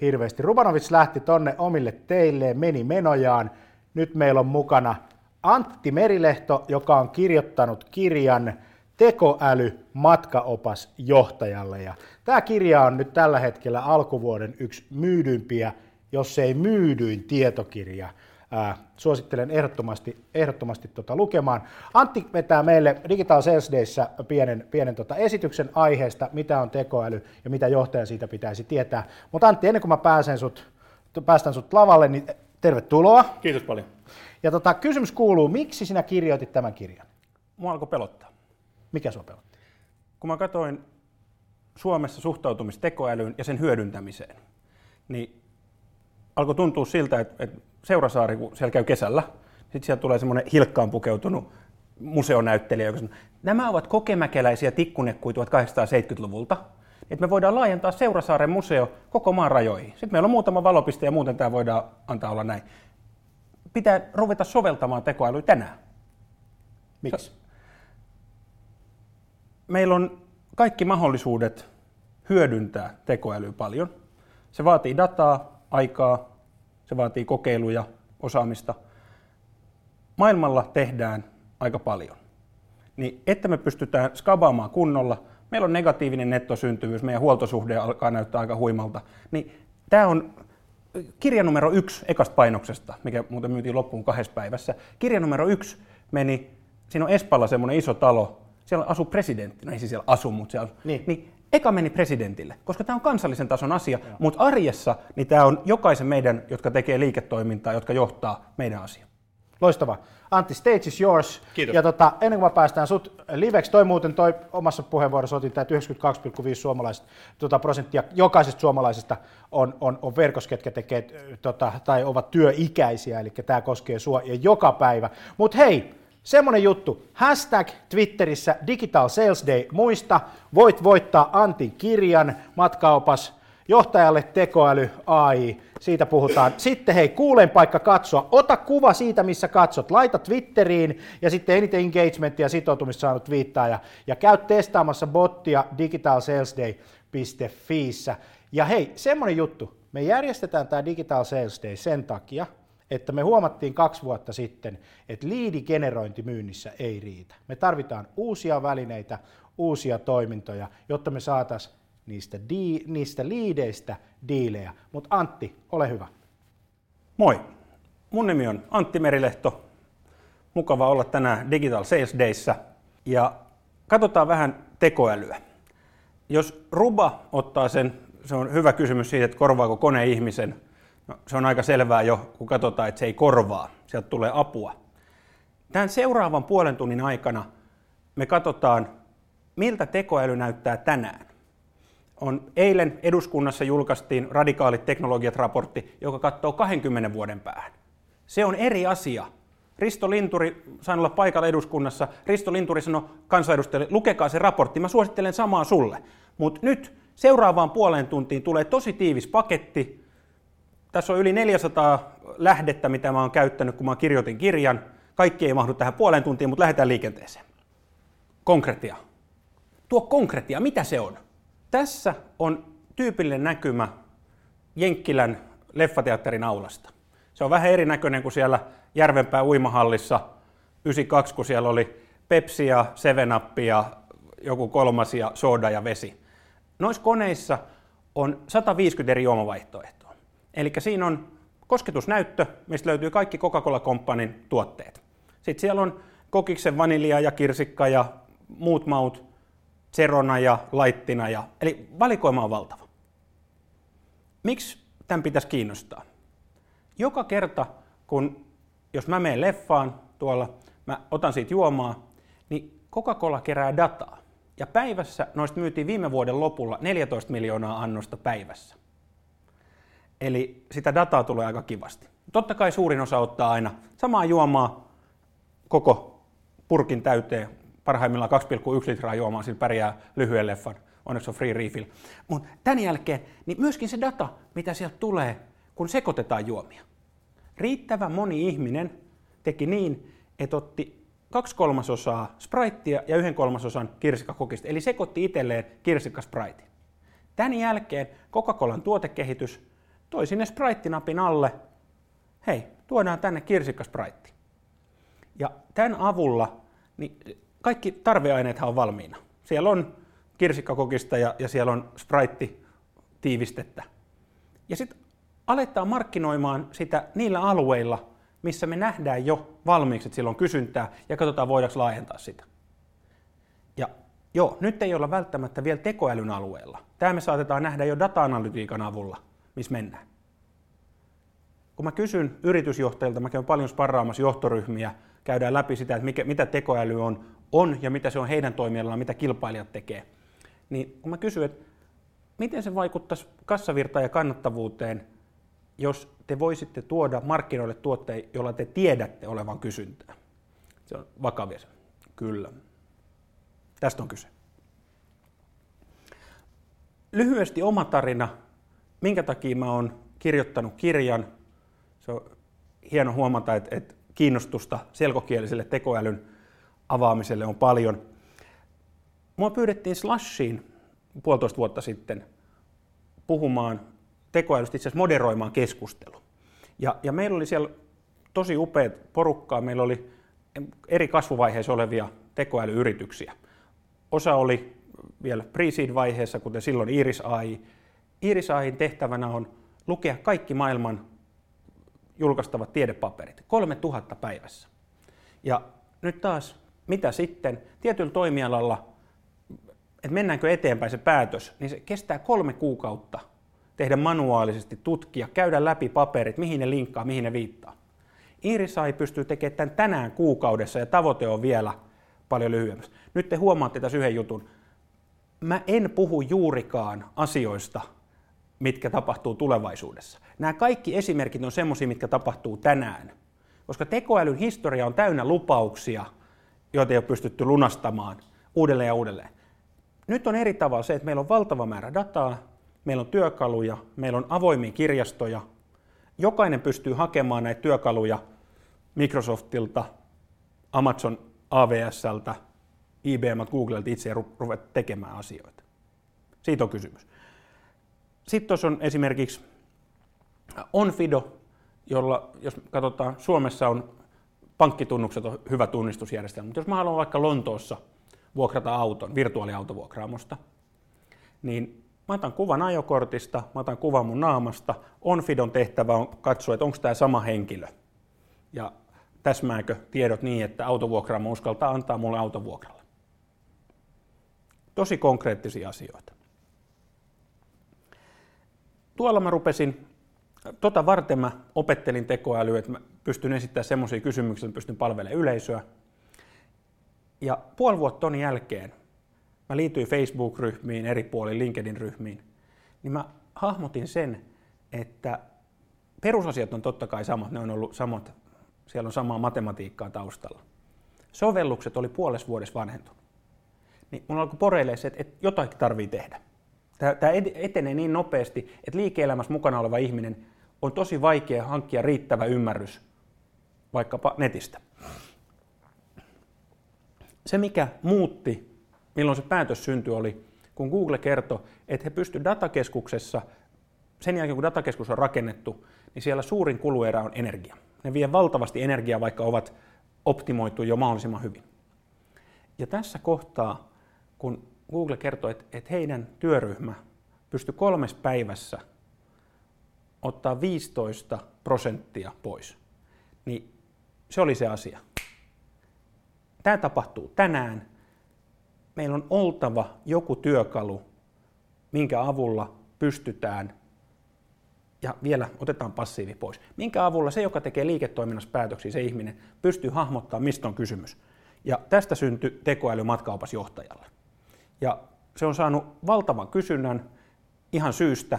hirveästi. Rubanovic lähti tonne omille teille, meni menojaan. Nyt meillä on mukana Antti Merilehto, joka on kirjoittanut kirjan Tekoäly matkaopas johtajalle. Ja tämä kirja on nyt tällä hetkellä alkuvuoden yksi myydympiä, jos ei myydyin tietokirja. Ää, suosittelen ehdottomasti, ehdottomasti tota lukemaan. Antti vetää meille Digital Sales Dayssä pienen, pienen tota esityksen aiheesta, mitä on tekoäly ja mitä johtaja siitä pitäisi tietää. Mutta Antti, ennen kuin mä pääsen sut, päästän sut lavalle, niin tervetuloa. Kiitos paljon. Ja tota, kysymys kuuluu, miksi sinä kirjoitit tämän kirjan? Mua alkoi pelottaa. Mikä sinua pelotti? Kun mä katsoin Suomessa suhtautumista tekoälyyn ja sen hyödyntämiseen, niin alkoi tuntua siltä, että, että Seurasaari, kun siellä käy kesällä, sitten sieltä tulee semmoinen hilkkaan pukeutunut museonäyttelijä, joka sanoo, nämä ovat kokemäkeläisiä tikkunekkuja 1870-luvulta, että me voidaan laajentaa Seurasaaren museo koko maan rajoihin. Sitten meillä on muutama valopiste ja muuten tämä voidaan antaa olla näin pitää ruveta soveltamaan tekoälyä tänään. Miksi? Meillä on kaikki mahdollisuudet hyödyntää tekoälyä paljon. Se vaatii dataa, aikaa, se vaatii kokeiluja, osaamista. Maailmalla tehdään aika paljon. Niin että me pystytään skabaamaan kunnolla, meillä on negatiivinen nettosyntyvyys, meidän huoltosuhde alkaa näyttää aika huimalta, niin tämä on kirja numero yksi ekasta painoksesta, mikä muuten myytiin loppuun kahdessa päivässä. Kirja numero yksi meni, siinä on Espalla semmoinen iso talo, siellä asuu presidentti, no ei siis siellä asu, mutta siellä niin. niin eka meni presidentille, koska tämä on kansallisen tason asia, mutta arjessa niin tämä on jokaisen meidän, jotka tekee liiketoimintaa, jotka johtaa meidän asiaa. Loistavaa. Antti, stage is yours. Kiitos. Ja tota, ennen kuin mä päästään sut liveksi, toi muuten toi omassa puheenvuorossa otin, että 92,5 suomalaista tota, prosenttia jokaisesta suomalaisesta on, on, on verkossa, ketkä tekee tota, tai ovat työikäisiä, eli tämä koskee sua ja joka päivä. Mutta hei, semmonen juttu, hashtag Twitterissä Digital Sales Day, muista, voit voittaa Antin kirjan, matkaopas johtajalle tekoäly, AI, siitä puhutaan. Sitten hei, kuulen paikka katsoa. Ota kuva siitä, missä katsot. Laita Twitteriin ja sitten eniten engagementia ja sitoutumista saanut viittaa. Ja, ja käy testaamassa bottia digitalsalesday.fiissä. Ja hei, semmonen juttu. Me järjestetään tämä Digital Sales Day sen takia, että me huomattiin kaksi vuotta sitten, että liidigenerointi myynnissä ei riitä. Me tarvitaan uusia välineitä, uusia toimintoja, jotta me saataisiin niistä, di, niistä liideistä diilejä. Mutta Antti, ole hyvä. Moi. Mun nimi on Antti Merilehto. Mukava olla tänään Digital Sales Dayssä. Ja katsotaan vähän tekoälyä. Jos Ruba ottaa sen, se on hyvä kysymys siitä, että korvaako kone ihmisen. No, se on aika selvää jo, kun katsotaan, että se ei korvaa. Sieltä tulee apua. Tämän seuraavan puolen tunnin aikana me katsotaan, miltä tekoäly näyttää tänään on eilen eduskunnassa julkaistiin radikaalit teknologiat raportti, joka katsoo 20 vuoden päähän. Se on eri asia. Risto Linturi, sain olla paikalla eduskunnassa, Risto Linturi sanoi kansanedustajille, lukekaa se raportti, mä suosittelen samaa sulle. Mutta nyt seuraavaan puoleen tuntiin tulee tosi tiivis paketti, tässä on yli 400 lähdettä, mitä mä oon käyttänyt, kun mä kirjoitin kirjan. Kaikki ei mahdu tähän puoleen tuntiin, mutta lähdetään liikenteeseen. Konkretia. Tuo konkretia, mitä se on? Tässä on tyypillinen näkymä Jenkkilän leffateatterin aulasta. Se on vähän erinäköinen kuin siellä Järvenpää uimahallissa 92, kun siellä oli Pepsiä, Seven Upia, joku kolmas ja ja vesi. Noissa koneissa on 150 eri juomavaihtoehtoa. Eli siinä on kosketusnäyttö, mistä löytyy kaikki Coca-Cola Companyn tuotteet. Sitten siellä on kokiksen vanilja ja kirsikka ja muut maut, Zerona ja Laittina. Ja, eli valikoima on valtava. Miksi tämän pitäisi kiinnostaa? Joka kerta, kun jos mä menen leffaan tuolla, mä otan siitä juomaa, niin Coca-Cola kerää dataa. Ja päivässä noista myytiin viime vuoden lopulla 14 miljoonaa annosta päivässä. Eli sitä dataa tulee aika kivasti. Totta kai suurin osa ottaa aina samaa juomaa koko purkin täyteen. Parhaimmillaan 2,1 litraa juomaa, sillä pärjää lyhyen leffan. Onneksi on free refill. Mutta tämän jälkeen, niin myöskin se data, mitä sieltä tulee, kun sekoitetaan juomia. Riittävä moni ihminen teki niin, että otti kaksi kolmasosaa spraittia ja yhden kolmasosan kirsikkakokista, eli sekoitti itselleen kirsikkaspraitin. Tämän jälkeen Coca-Colan tuotekehitys toi sinne Sprite-napin alle, hei, tuodaan tänne kirsikkaspraitti. Ja tämän avulla niin kaikki tarveaineethan on valmiina. Siellä on kirsikkakokista ja, ja siellä on Sprite-tiivistettä. Ja sitten aletaan markkinoimaan sitä niillä alueilla, missä me nähdään jo valmiiksi, että sillä on kysyntää, ja katsotaan, voidaanko laajentaa sitä. Ja joo, nyt ei olla välttämättä vielä tekoälyn alueella. Tämä me saatetaan nähdä jo data-analytiikan avulla, missä mennään. Kun mä kysyn yritysjohtajilta, mä käyn paljon sparraamassa johtoryhmiä, käydään läpi sitä, että mikä, mitä tekoäly on, on ja mitä se on heidän toimialallaan, mitä kilpailijat tekee. Niin kun mä kysyn, että miten se vaikuttaisi kassavirtaan ja kannattavuuteen, jos te voisitte tuoda markkinoille tuotteita, joilla te tiedätte olevan kysyntää. Se on vakavia. Kyllä. Tästä on kyse. Lyhyesti oma tarina, minkä takia mä oon kirjoittanut kirjan. Se on hieno huomata, että, että kiinnostusta selkokieliselle tekoälyn avaamiselle on paljon. Mua pyydettiin Slashiin puolitoista vuotta sitten puhumaan tekoälystä, itse asiassa moderoimaan keskustelu. Ja, ja meillä oli siellä tosi upeat porukkaa, meillä oli eri kasvuvaiheissa olevia tekoälyyrityksiä. Osa oli vielä pre-seed-vaiheessa, kuten silloin Iris AI. Iris AIin tehtävänä on lukea kaikki maailman julkaistavat tiedepaperit, 3000 päivässä. Ja nyt taas, mitä sitten? Tietyllä toimialalla, että mennäänkö eteenpäin se päätös, niin se kestää kolme kuukautta tehdä manuaalisesti, tutkia, käydä läpi paperit, mihin ne linkkaa, mihin ne viittaa. Irisai pystyy tekemään tämän tänään kuukaudessa ja tavoite on vielä paljon lyhyemmässä. Nyt te huomaatte tässä yhden jutun. Mä en puhu juurikaan asioista, mitkä tapahtuu tulevaisuudessa. Nämä kaikki esimerkit on semmoisia, mitkä tapahtuu tänään. Koska tekoälyn historia on täynnä lupauksia, joita ei ole pystytty lunastamaan uudelleen ja uudelleen. Nyt on eri tavalla se, että meillä on valtava määrä dataa, meillä on työkaluja, meillä on avoimia kirjastoja. Jokainen pystyy hakemaan näitä työkaluja Microsoftilta, Amazon AWSltä, IBM, Googlelta itse ruveta tekemään asioita. Siitä on kysymys. Sitten tuossa on esimerkiksi Onfido, jolla, jos katsotaan, Suomessa on pankkitunnukset on hyvä tunnistusjärjestelmä, mutta jos mä haluan vaikka Lontoossa vuokrata auton virtuaaliautovuokraamosta, niin Mä otan kuvan ajokortista, mä otan kuvan mun naamasta. Onfidon tehtävä on katsoa, että onko tämä sama henkilö. Ja täsmääkö tiedot niin, että autovuokraamo uskaltaa antaa mulle autovuokralla. Tosi konkreettisia asioita. Tuolla mä rupesin, tota varten mä opettelin tekoälyä, että mä pystyn esittämään semmoisia kysymyksiä, että pystyn palvelemaan yleisöä. Ja puoli vuotta ton jälkeen mä liityin Facebook-ryhmiin, eri puolin LinkedIn-ryhmiin, niin mä hahmotin sen, että perusasiat on totta kai samat, ne on ollut samat, siellä on samaa matematiikkaa taustalla. Sovellukset oli puolessa vuodessa vanhentunut. Niin mulla alkoi poreilee se, että jotain tarvii tehdä. Tämä etenee niin nopeasti, että liike-elämässä mukana oleva ihminen on tosi vaikea hankkia riittävä ymmärrys vaikkapa netistä. Se, mikä muutti, milloin se päätös syntyi, oli, kun Google kertoi, että he pystyivät datakeskuksessa, sen jälkeen kun datakeskus on rakennettu, niin siellä suurin kuluerä on energia. Ne vie valtavasti energiaa, vaikka ovat optimoitu jo mahdollisimman hyvin. Ja tässä kohtaa, kun Google kertoi, että, heidän työryhmä pystyi kolmes päivässä ottaa 15 prosenttia pois, niin se oli se asia. Tämä tapahtuu tänään. Meillä on oltava joku työkalu, minkä avulla pystytään, ja vielä otetaan passiivi pois, minkä avulla se, joka tekee liiketoiminnassa päätöksiä, se ihminen, pystyy hahmottamaan, mistä on kysymys. Ja tästä syntyi tekoäly matkaopasjohtajalle. Ja se on saanut valtavan kysynnän ihan syystä.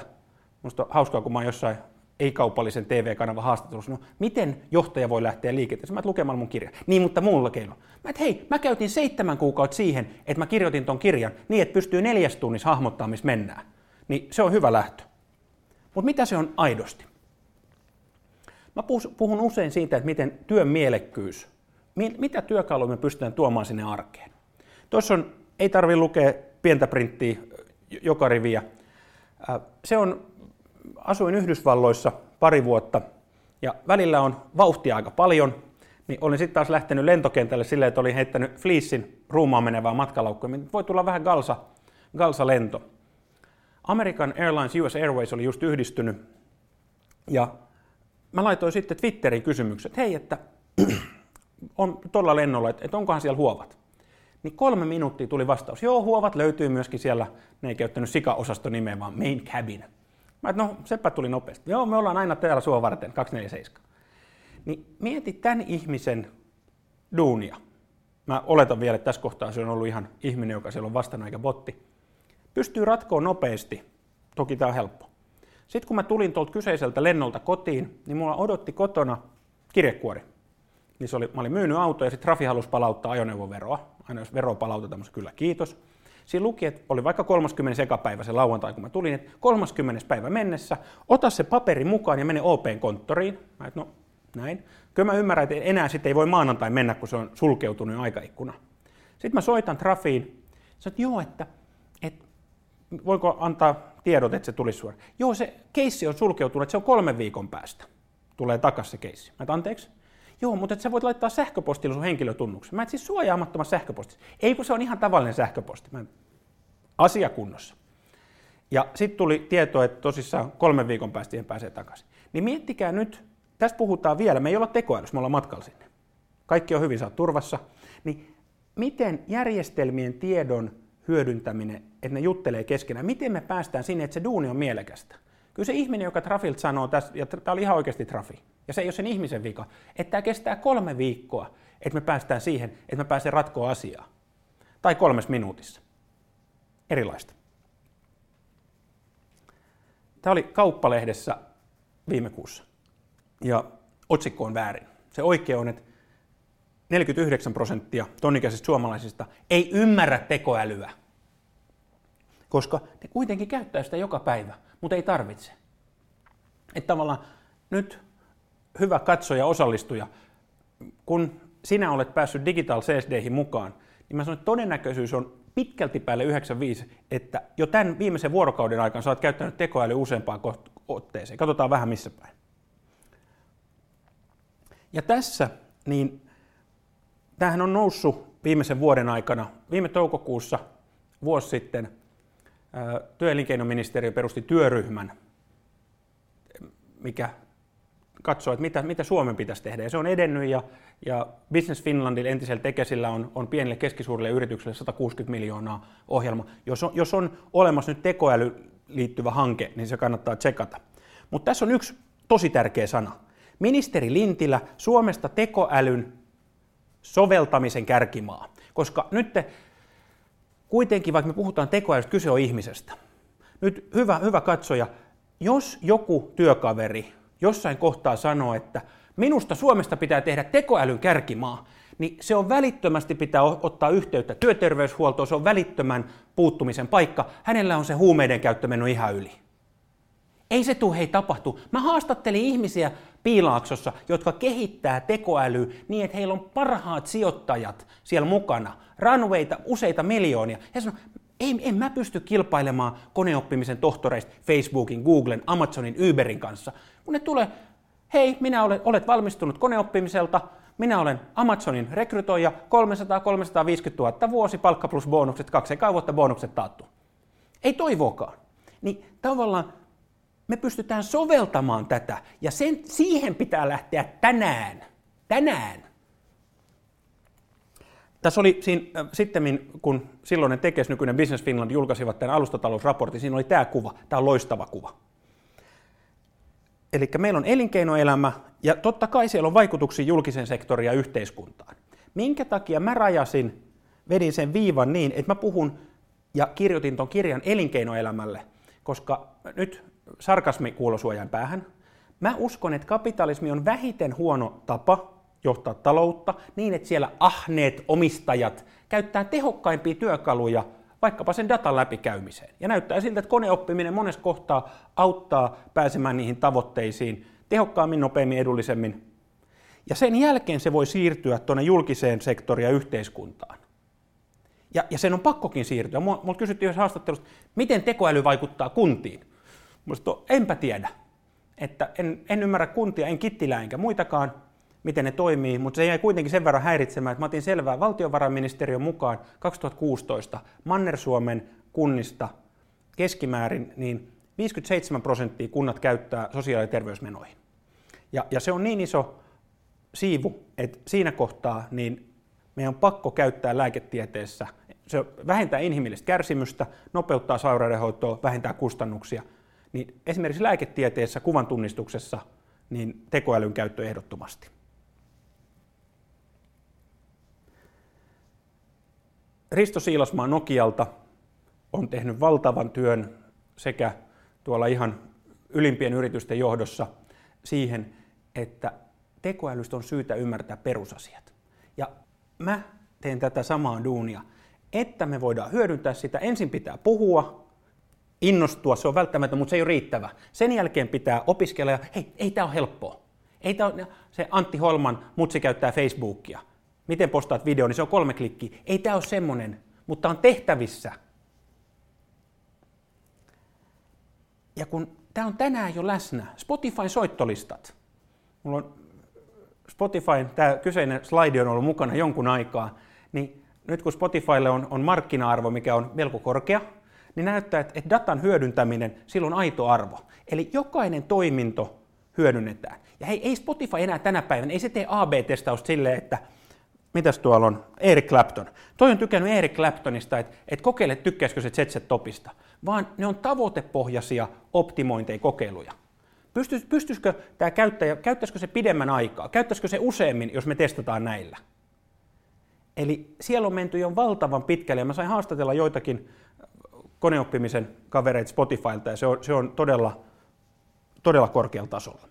Minusta hauskaa, kun mä oon jossain ei-kaupallisen TV-kanavan haastattelussa, no miten johtaja voi lähteä liikenteeseen? Mä et lukemaan mun kirjan. Niin, mutta muulla keino. Mä et hei, mä käytin seitsemän kuukautta siihen, että mä kirjoitin ton kirjan niin, että pystyy neljäs tunnissa hahmottaa, missä mennään. Niin se on hyvä lähtö. Mutta mitä se on aidosti? Mä puhun usein siitä, että miten työn mielekkyys, mitä työkaluja me pystytään tuomaan sinne arkeen. Tuossa on, ei tarvi lukea pientä printtiä joka riviä. Se on asuin Yhdysvalloissa pari vuotta ja välillä on vauhtia aika paljon, niin olin sitten taas lähtenyt lentokentälle silleen, että olin heittänyt fleesin ruumaan menevää matkalaukkoa. Voi tulla vähän galsa, galsa lento. American Airlines US Airways oli just yhdistynyt ja mä laitoin sitten Twitterin kysymykset, hei, että on tuolla lennolla, että onkohan siellä huovat. Niin kolme minuuttia tuli vastaus. Joo, huovat löytyy myöskin siellä, ne ei käyttänyt sika-osasto nimeä, vaan main cabin. Mä että no, sepä tuli nopeasti. Joo, me ollaan aina täällä sua varten, 247. Niin mieti tämän ihmisen duunia. Mä oletan vielä, että tässä kohtaa se on ollut ihan ihminen, joka siellä on vastannut eikä botti. Pystyy ratkoon nopeasti. Toki tämä on helppo. Sitten kun mä tulin tuolta kyseiseltä lennolta kotiin, niin mulla odotti kotona kirjekuori. Niin se oli, mä olin myynyt auto ja sitten Trafi halusi palauttaa ajoneuvoveroa. Aina jos veroa palautetaan, kyllä kiitos. Siinä luki, että oli vaikka 30. sekapäivä se lauantai, kun mä tulin, että 30. päivä mennessä, ota se paperi mukaan ja mene OPn konttoriin. Mä et, no näin. Kyllä mä ymmärrän, että enää sitten ei voi maanantai mennä, kun se on sulkeutunut aikaikkuna. Sitten mä soitan Trafiin, sanoin, että joo, että, että voiko antaa tiedot, että se tulisi suoraan. Joo, se keissi on sulkeutunut, että se on kolmen viikon päästä. Tulee takaisin se keissi. Mä et, anteeksi? Joo, mutta sä voit laittaa sähköpostilla sun henkilötunnuksen. Mä et siis suojaamattomassa sähköpostissa. Ei kun se on ihan tavallinen sähköposti. Mä asiakunnossa. Ja sitten tuli tieto, että tosissaan kolmen viikon päästä siihen pääsee takaisin. Niin miettikää nyt, tässä puhutaan vielä, me ei olla tekoälyssä, me ollaan matkalla sinne. Kaikki on hyvin, sä turvassa. Niin miten järjestelmien tiedon hyödyntäminen, että ne juttelee keskenään, miten me päästään sinne, että se duuni on mielekästä? Kyllä se ihminen, joka Trafilt sanoo tässä, ja tämä oli ihan oikeasti Trafi, ja se ei ole sen ihmisen vika, että tämä kestää kolme viikkoa, että me päästään siihen, että me pääsemme ratkoa asiaa. Tai kolmes minuutissa. Erilaista. Tämä oli kauppalehdessä viime kuussa. Ja otsikko on väärin. Se oikea on, että 49 prosenttia tonnikäisistä suomalaisista ei ymmärrä tekoälyä, koska ne kuitenkin käyttää sitä joka päivä, mutta ei tarvitse. Että tavallaan nyt hyvä katsoja, osallistuja, kun sinä olet päässyt Digital CSDihin mukaan, niin mä sanon, että todennäköisyys on pitkälti päälle 95, että jo tämän viimeisen vuorokauden aikana sä oot käyttänyt tekoäly useampaan otteeseen. Katsotaan vähän missä päin. Ja tässä, niin tämähän on noussut viimeisen vuoden aikana. Viime toukokuussa vuosi sitten työelinkeinoministeriö perusti työryhmän, mikä katsoo, että mitä, mitä Suomen pitäisi tehdä. Ja se on edennyt ja, ja Business Finlandilla, entisellä Tekesillä, on, on pienille keskisuurille yrityksille 160 miljoonaa ohjelma. Jos on, jos on olemassa nyt tekoäly liittyvä hanke, niin se kannattaa tsekata. Mutta tässä on yksi tosi tärkeä sana. Ministeri Lintilä, Suomesta tekoälyn soveltamisen kärkimaa. Koska nyt te, kuitenkin, vaikka me puhutaan tekoälystä, kyse on ihmisestä. Nyt hyvä, hyvä katsoja, jos joku työkaveri jossain kohtaa sanoo, että minusta Suomesta pitää tehdä tekoälyn kärkimaa, niin se on välittömästi pitää ottaa yhteyttä työterveyshuoltoon, se on välittömän puuttumisen paikka. Hänellä on se huumeiden käyttö mennyt ihan yli. Ei se tule hei tapahtu. Mä haastattelin ihmisiä Piilaaksossa, jotka kehittää tekoälyä niin, että heillä on parhaat sijoittajat siellä mukana. Runwayta useita miljoonia. He sanoo, ei, en mä pysty kilpailemaan koneoppimisen tohtoreista Facebookin, Googlen, Amazonin, Uberin kanssa. Kun ne tulee, hei, minä olen, olet valmistunut koneoppimiselta, minä olen Amazonin rekrytoija, 300-350 000 vuosi, palkka plus bonukset, kaksi vuotta bonukset taattu. Ei toivoakaan. Niin tavallaan me pystytään soveltamaan tätä, ja sen, siihen pitää lähteä tänään. Tänään. Tässä oli siinä, äh, sitten, kun silloinen Tekes, nykyinen Business Finland, julkaisivat tämän alustatalousraportin, siinä oli tämä kuva. Tämä on loistava kuva. Eli meillä on elinkeinoelämä, ja totta kai siellä on vaikutuksia julkisen sektorin ja yhteiskuntaan. Minkä takia mä rajasin, vedin sen viivan niin, että mä puhun ja kirjoitin tuon kirjan elinkeinoelämälle, koska nyt sarkasmi kuulosuojan päähän. Mä uskon, että kapitalismi on vähiten huono tapa johtaa taloutta niin, että siellä ahneet omistajat käyttää tehokkaimpia työkaluja vaikkapa sen datan läpikäymiseen. Ja näyttää siltä, että koneoppiminen monessa kohtaa auttaa pääsemään niihin tavoitteisiin tehokkaammin, nopeammin, edullisemmin. Ja sen jälkeen se voi siirtyä tuonne julkiseen sektoriin ja yhteiskuntaan. Ja, ja sen on pakkokin siirtyä. Mulla kysyttiin yhdessä haastattelussa, miten tekoäly vaikuttaa kuntiin. Musta enpä tiedä. Että en, en ymmärrä kuntia, en kittilää enkä muitakaan, miten ne toimii, mutta se jäi kuitenkin sen verran häiritsemään, että mä otin selvää valtiovarainministeriön mukaan 2016 Manner-Suomen kunnista keskimäärin niin 57 prosenttia kunnat käyttää sosiaali- ja terveysmenoihin. Ja, ja se on niin iso siivu, että siinä kohtaa niin meidän on pakko käyttää lääketieteessä. Se vähentää inhimillistä kärsimystä, nopeuttaa sairaudenhoitoa, vähentää kustannuksia. Niin esimerkiksi lääketieteessä, kuvan tunnistuksessa, niin tekoälyn käyttö ehdottomasti. Risto Siilasmaa Nokialta on tehnyt valtavan työn sekä tuolla ihan ylimpien yritysten johdossa siihen, että tekoälystä on syytä ymmärtää perusasiat. Ja mä teen tätä samaa duunia, että me voidaan hyödyntää sitä. Ensin pitää puhua, innostua, se on välttämätöntä, mutta se ei ole riittävä. Sen jälkeen pitää opiskella ja hei, ei tämä ole helppoa. Ei tää ole, se Antti Holman, mutsi käyttää Facebookia. Miten postaat video, niin se on kolme klikkiä. Ei tämä ole semmoinen, mutta on tehtävissä. Ja kun tämä on tänään jo läsnä, Spotifyn soittolistat. Mulla on Spotify, tämä kyseinen slide on ollut mukana jonkun aikaa, niin nyt kun Spotifylle on, on markkina-arvo, mikä on melko korkea, niin näyttää, että, datan hyödyntäminen, sillä on aito arvo. Eli jokainen toiminto hyödynnetään. Ja hei, ei Spotify enää tänä päivänä, ei se tee AB-testausta silleen, että mitäs tuolla on, Eric Clapton. Toi on tykännyt Eric Claptonista, että, että kokeile tykkäisikö se Zetset Topista, vaan ne on tavoitepohjaisia optimointeja kokeiluja. Pystyisikö tämä käyttäjä, käyttäisikö se pidemmän aikaa, käyttäisikö se useammin, jos me testataan näillä? Eli siellä on menty jo valtavan pitkälle, ja mä sain haastatella joitakin koneoppimisen kavereita Spotifylta, ja se on, se on todella, todella korkealla tasolla.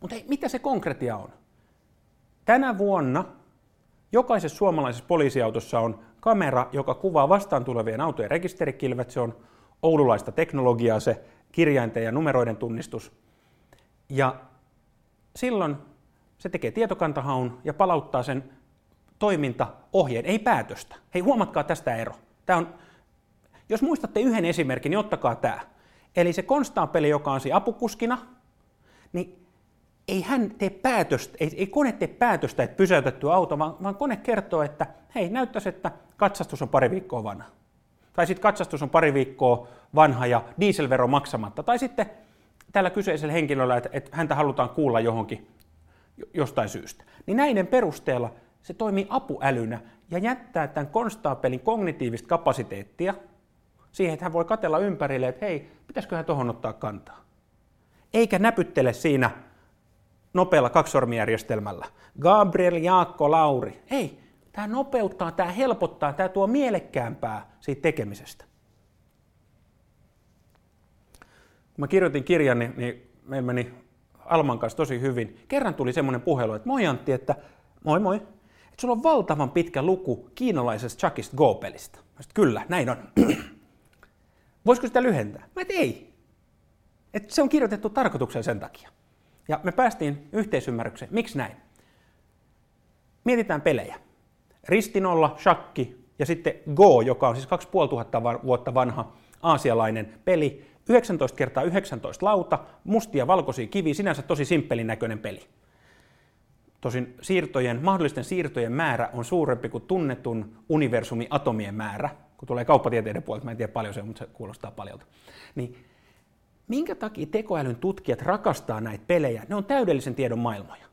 Mutta mitä se konkretia on? Tänä vuonna jokaisessa suomalaisessa poliisiautossa on kamera, joka kuvaa vastaan tulevien autojen rekisterikilvet. Se on oululaista teknologiaa, se kirjainten ja numeroiden tunnistus. Ja silloin se tekee tietokantahaun ja palauttaa sen toimintaohjeen, ei päätöstä. Hei, huomatkaa tästä ero. Tämä on, jos muistatte yhden esimerkin, niin ottakaa tämä. Eli se konstaapeli, joka on siinä apukuskina, niin ei hän tee päätöstä, ei, ei kone tee päätöstä, että pysäytetty auto, vaan, vaan kone kertoo, että hei, näyttäisi, että katsastus on pari viikkoa vanha. Tai sitten katsastus on pari viikkoa vanha ja dieselvero maksamatta. Tai sitten tällä kyseisellä henkilöllä, että, että häntä halutaan kuulla johonkin jostain syystä. Niin näiden perusteella se toimii apuälynä ja jättää tämän konstaapelin kognitiivista kapasiteettia siihen, että hän voi katella ympärille, että hei, pitäisiköhän tuohon ottaa kantaa. Eikä näpyttele siinä nopealla kaksormijärjestelmällä. Gabriel, Jaakko, Lauri. Ei, tämä nopeuttaa, tämä helpottaa, tämä tuo mielekkäämpää siitä tekemisestä. Kun mä kirjoitin kirjan, niin, niin meillä meni Alman kanssa tosi hyvin. Kerran tuli semmoinen puhelu, että moi Antti, että moi moi, että sulla on valtavan pitkä luku kiinalaisesta Chuckist Go-pelistä. Mä sit, kyllä, näin on. Voisiko sitä lyhentää? Mä et ei. Et se on kirjoitettu tarkoituksen sen takia. Ja me päästiin yhteisymmärrykseen. Miksi näin? Mietitään pelejä. Ristinolla, shakki ja sitten Go, joka on siis 2500 vuotta vanha aasialainen peli. 19 kertaa 19 lauta, mustia valkoisia kiviä, sinänsä tosi simppelin näköinen peli. Tosin siirtojen, mahdollisten siirtojen määrä on suurempi kuin tunnetun universumin atomien määrä. Kun tulee kauppatieteiden puolelta, mä en tiedä paljon se mutta se kuulostaa paljolta. Niin minkä takia tekoälyn tutkijat rakastaa näitä pelejä? Ne on täydellisen tiedon maailmoja.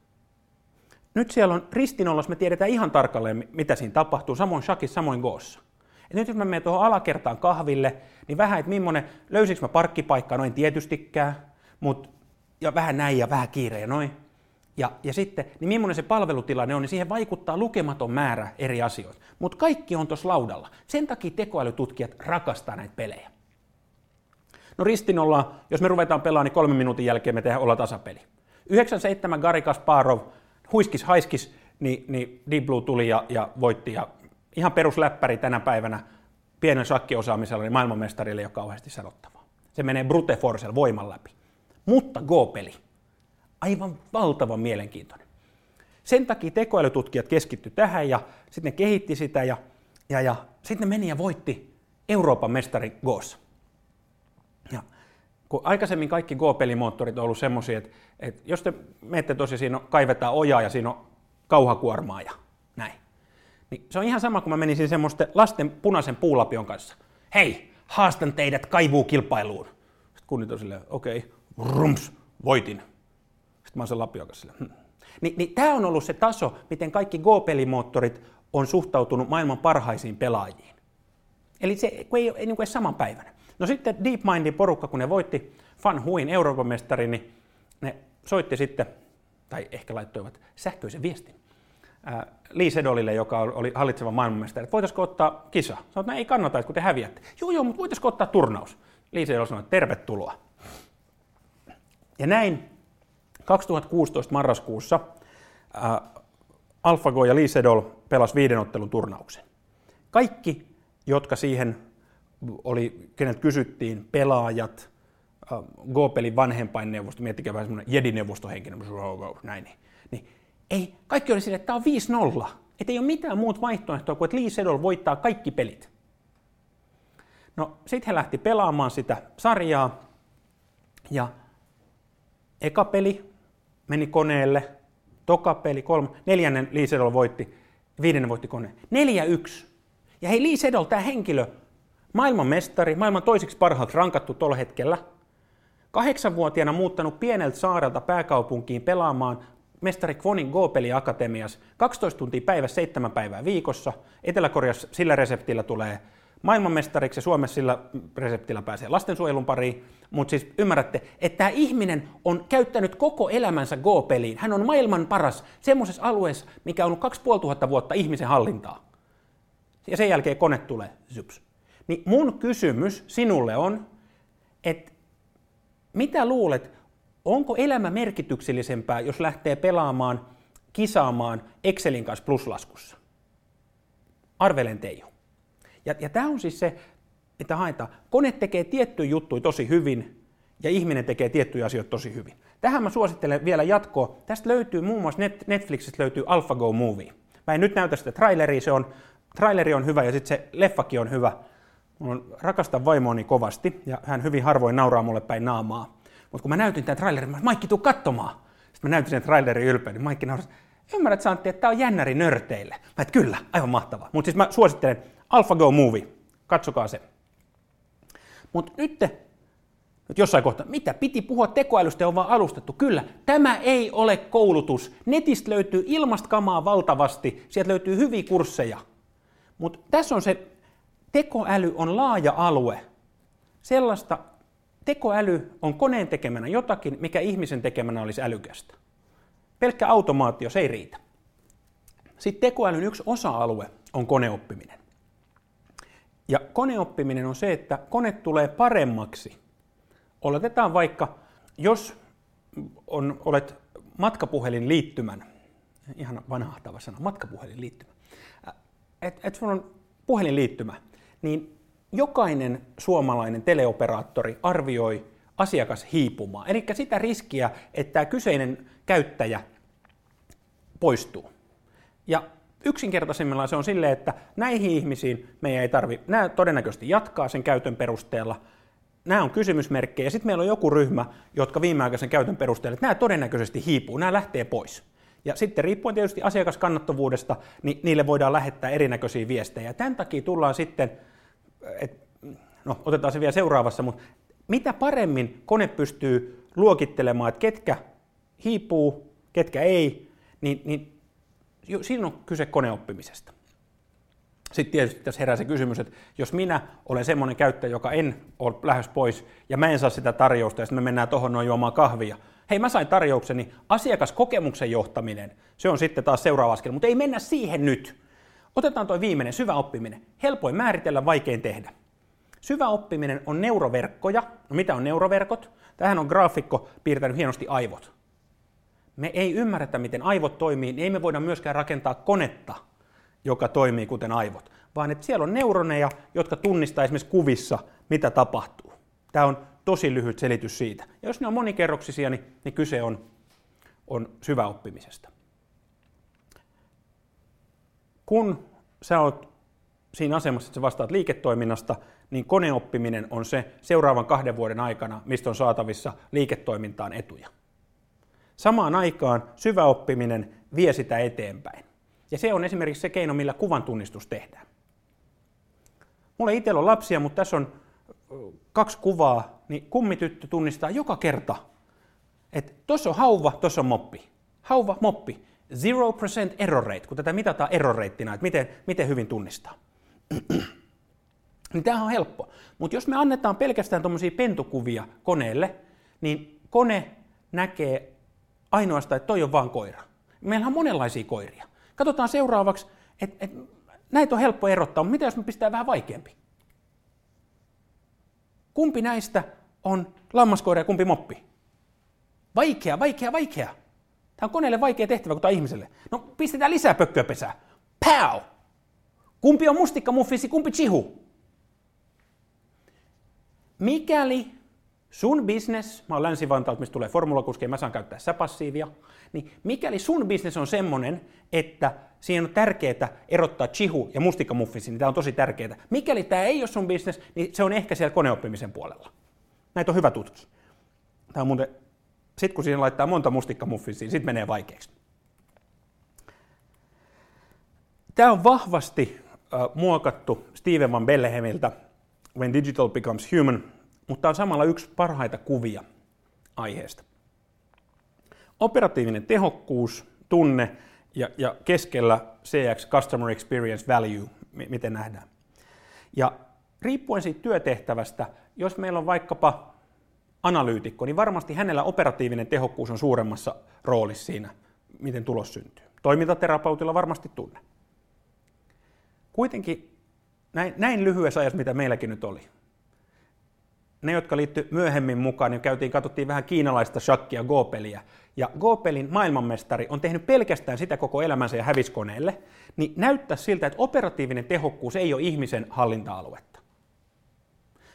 Nyt siellä on ristinollas, me tiedetään ihan tarkalleen, mitä siinä tapahtuu, samoin shakissa, samoin goossa. Et nyt jos mä menen tuohon alakertaan kahville, niin vähän, että millainen, löysikö mä parkkipaikkaa, noin tietystikään, mutta ja vähän näin ja vähän kiire ja noin. Ja, ja sitten, niin millainen se palvelutilanne on, niin siihen vaikuttaa lukematon määrä eri asioita. Mutta kaikki on tuossa laudalla. Sen takia tekoälytutkijat rakastaa näitä pelejä. No ristinolla, jos me ruvetaan pelaamaan, niin kolmen minuutin jälkeen me tehdään olla tasapeli. 97 Gary Kasparov, huiskis haiskis, niin, niin Deep Blue tuli ja, ja voitti. Ja ihan perusläppäri tänä päivänä pienen shakkiosaamisella niin maailmanmestarille ei ole kauheasti sanottavaa. Se menee brute voiman läpi. Mutta Go-peli, aivan valtavan mielenkiintoinen. Sen takia tekoälytutkijat keskitty tähän ja sitten ne kehitti sitä ja, ja, ja sitten ne meni ja voitti Euroopan mestari Goossa. Ja kun aikaisemmin kaikki Go-pelimoottorit on ollut semmoisia, että, että jos te menette tosiaan, siinä kaivetaan ojaa ja siinä on kauhakuormaa ja näin. Niin se on ihan sama, kun mä menisin semmoisten lasten punaisen puulapion kanssa. Hei, haastan teidät kaivuukilpailuun. Sitten kunnit on silleen, okei, okay, rums, voitin. Sitten mä oon sen lapion kanssa silleen, hm. Ni, niin tämä on ollut se taso, miten kaikki Go-pelimoottorit on suhtautunut maailman parhaisiin pelaajiin. Eli se ei, ei, ei, niin kuin saman päivänä. No sitten DeepMindin porukka, kun ne voitti Fan Huin Euroopan mestari, niin ne soitti sitten, tai ehkä laittoivat sähköisen viestin äh, Lee Sedolille, joka oli hallitseva maailmanmestari, että voitaisiko ottaa kisa? Sanoit, että no ei kannata, kun te häviätte. Joo, joo, mutta voitaisiko ottaa turnaus? Lee Sedol sanoi, että tervetuloa. Ja näin 2016 marraskuussa äh, AlphaGo ja Lee Sedol pelasi viiden ottelun turnauksen. Kaikki, jotka siihen oli, kenet kysyttiin, pelaajat, äh, Go-pelin vanhempainneuvosto, miettikää vähän semmoinen jedineuvostohenkinen, näin, niin, niin ei, kaikki oli sille, että tämä on 5-0. Että ei ole mitään muut vaihtoehtoa kuin, että Lee Sedol voittaa kaikki pelit. No, sitten he lähti pelaamaan sitä sarjaa, ja eka peli meni koneelle, toka peli, kolme, neljännen Lee Sedol voitti, viidennen voitti kone. 4-1. Ja hei, Lee Sedol, tämä henkilö, maailmanmestari, maailman toiseksi parhaalta rankattu tuolla hetkellä, kahdeksanvuotiaana muuttanut pieneltä saarelta pääkaupunkiin pelaamaan mestari Kvonin Go-peli Akatemias 12 tuntia päivässä, 7 päivää viikossa. Etelä-Koreassa sillä reseptillä tulee maailmanmestariksi ja Suomessa sillä reseptillä pääsee lastensuojelun pariin. Mutta siis ymmärrätte, että tämä ihminen on käyttänyt koko elämänsä Go-peliin. Hän on maailman paras semmoisessa alueessa, mikä on ollut 2500 vuotta ihmisen hallintaa. Ja sen jälkeen kone tulee, zyps. Niin mun kysymys sinulle on, että mitä luulet, onko elämä merkityksellisempää, jos lähtee pelaamaan, kisaamaan Excelin kanssa pluslaskussa? Arvelen Teijo. Ja, ja tämä on siis se, että haetaan. Kone tekee tiettyjä juttuja tosi hyvin ja ihminen tekee tiettyjä asioita tosi hyvin. Tähän mä suosittelen vielä jatkoa. Tästä löytyy muun muassa Net, Netflixistä löytyy AlphaGo Movie. Mä en nyt näytä sitä traileria, se on, traileri on hyvä ja sitten se leffakin on hyvä. Mä rakastan vaimoani kovasti ja hän hyvin harvoin nauraa mulle päin naamaa. Mutta kun mä näytin tämän trailerin, mä Maikki, tuu katsomaan. Sitten mä näytin sen trailerin ylpeä, niin Maikki naurasi, ymmärrät Santti, että tämä on jännäri nörteille. Mä et kyllä, aivan mahtavaa. Mutta siis mä suosittelen AlphaGo Movie, katsokaa se. Mutta nyt nyt jossain kohtaa, mitä piti puhua tekoälystä on vaan alustettu. Kyllä, tämä ei ole koulutus. Netistä löytyy ilmasta kamaa valtavasti, sieltä löytyy hyviä kursseja. Mutta tässä on se, tekoäly on laaja alue. Sellaista Tekoäly on koneen tekemänä jotakin, mikä ihmisen tekemänä olisi älykästä. Pelkkä automaatio, se ei riitä. Sitten tekoälyn yksi osa-alue on koneoppiminen. Ja koneoppiminen on se, että kone tulee paremmaksi. Oletetaan vaikka, jos on, olet matkapuhelin liittymän, ihan vanhahtava sana, matkapuhelin liittymä, että et sulla on puhelinliittymä, niin jokainen suomalainen teleoperaattori arvioi asiakas hiipumaan. Eli sitä riskiä, että tämä kyseinen käyttäjä poistuu. Ja yksinkertaisimmillaan se on silleen, että näihin ihmisiin meidän ei tarvitse, nämä todennäköisesti jatkaa sen käytön perusteella, nämä on kysymysmerkkejä, ja sitten meillä on joku ryhmä, jotka viimeaikaisen käytön perusteella, että nämä todennäköisesti hiipuu, nämä lähtee pois. Ja sitten riippuen tietysti asiakaskannattavuudesta, niin niille voidaan lähettää erinäköisiä viestejä. Tämän takia tullaan sitten, et, no otetaan se vielä seuraavassa, mutta mitä paremmin kone pystyy luokittelemaan, että ketkä hiipuu, ketkä ei, niin, niin siinä on kyse koneoppimisesta. Sitten tietysti tässä herää se kysymys, että jos minä olen semmoinen käyttäjä, joka en ole lähes pois ja mä en saa sitä tarjousta ja sitten me mennään tuohon noin juomaan kahvia. Hei, mä sain tarjoukseni, asiakaskokemuksen johtaminen, se on sitten taas seuraava askel, mutta ei mennä siihen nyt. Otetaan tuo viimeinen, syvä oppiminen. Helpoin määritellä, vaikein tehdä. Syvä oppiminen on neuroverkkoja. No mitä on neuroverkot? Tähän on graafikko piirtänyt hienosti aivot. Me ei ymmärretä, miten aivot toimii, niin ei me voida myöskään rakentaa konetta, joka toimii kuten aivot, vaan että siellä on neuroneja, jotka tunnistaa esimerkiksi kuvissa, mitä tapahtuu. Tämä on tosi lyhyt selitys siitä. Ja jos ne on monikerroksisia, niin, niin kyse on, on syväoppimisesta. Kun sä oot siinä asemassa, että sä vastaat liiketoiminnasta, niin koneoppiminen on se seuraavan kahden vuoden aikana, mistä on saatavissa liiketoimintaan etuja. Samaan aikaan syvä oppiminen vie sitä eteenpäin. Ja se on esimerkiksi se keino, millä kuvan tunnistus tehdään. Mulla itsellä on lapsia, mutta tässä on kaksi kuvaa, niin kummityttö tunnistaa joka kerta, että tuossa on hauva, tuossa on moppi. Hauva, moppi. 0% error rate, kun tätä mitataan error rateina, että miten, miten hyvin tunnistaa. niin tämähän on helppo. Mutta jos me annetaan pelkästään tuommoisia pentukuvia koneelle, niin kone näkee ainoastaan, että toi on vaan koira. Meillä on monenlaisia koiria. Katsotaan seuraavaksi, että et, näitä on helppo erottaa, mutta mitä jos me pistää vähän vaikeampi? Kumpi näistä on lammaskoira ja kumpi moppi? Vaikea, vaikea, vaikea. Tämä on koneelle vaikea tehtävä kuin ihmiselle. No pistetään lisää pökköä pesää. Pow! Kumpi on mustikkamuffisi, kumpi chihu? Mikäli sun business, mä oon länsi mistä tulee formulakuski, mä saan käyttää säpassiivia, niin mikäli sun business on semmonen, että siinä on tärkeää erottaa chihu ja mustikkamuffisi, niin tämä on tosi tärkeää. Mikäli tämä ei ole sun business, niin se on ehkä siellä koneoppimisen puolella. Näitä on hyvä tutki. Tämä on muuten, sit kun siihen laittaa monta mustikkamuffisia, sit menee vaikeaksi. Tämä on vahvasti äh, muokattu Steven Van Bellehemiltä When Digital Becomes Human, mutta on samalla yksi parhaita kuvia aiheesta. Operatiivinen tehokkuus, tunne ja, ja keskellä CX, Customer Experience Value, miten nähdään. Ja riippuen siitä työtehtävästä, jos meillä on vaikkapa analyytikko, niin varmasti hänellä operatiivinen tehokkuus on suuremmassa roolissa siinä, miten tulos syntyy. Toimintaterapeutilla varmasti tunne. Kuitenkin näin, näin lyhyessä ajassa, mitä meilläkin nyt oli, ne, jotka liittyi myöhemmin mukaan, niin käytiin, katsottiin vähän kiinalaista shakkia, Go-peliä. Ja Go-pelin maailmanmestari on tehnyt pelkästään sitä koko elämänsä ja häviskoneelle, niin näyttää siltä, että operatiivinen tehokkuus ei ole ihmisen hallinta-aluetta.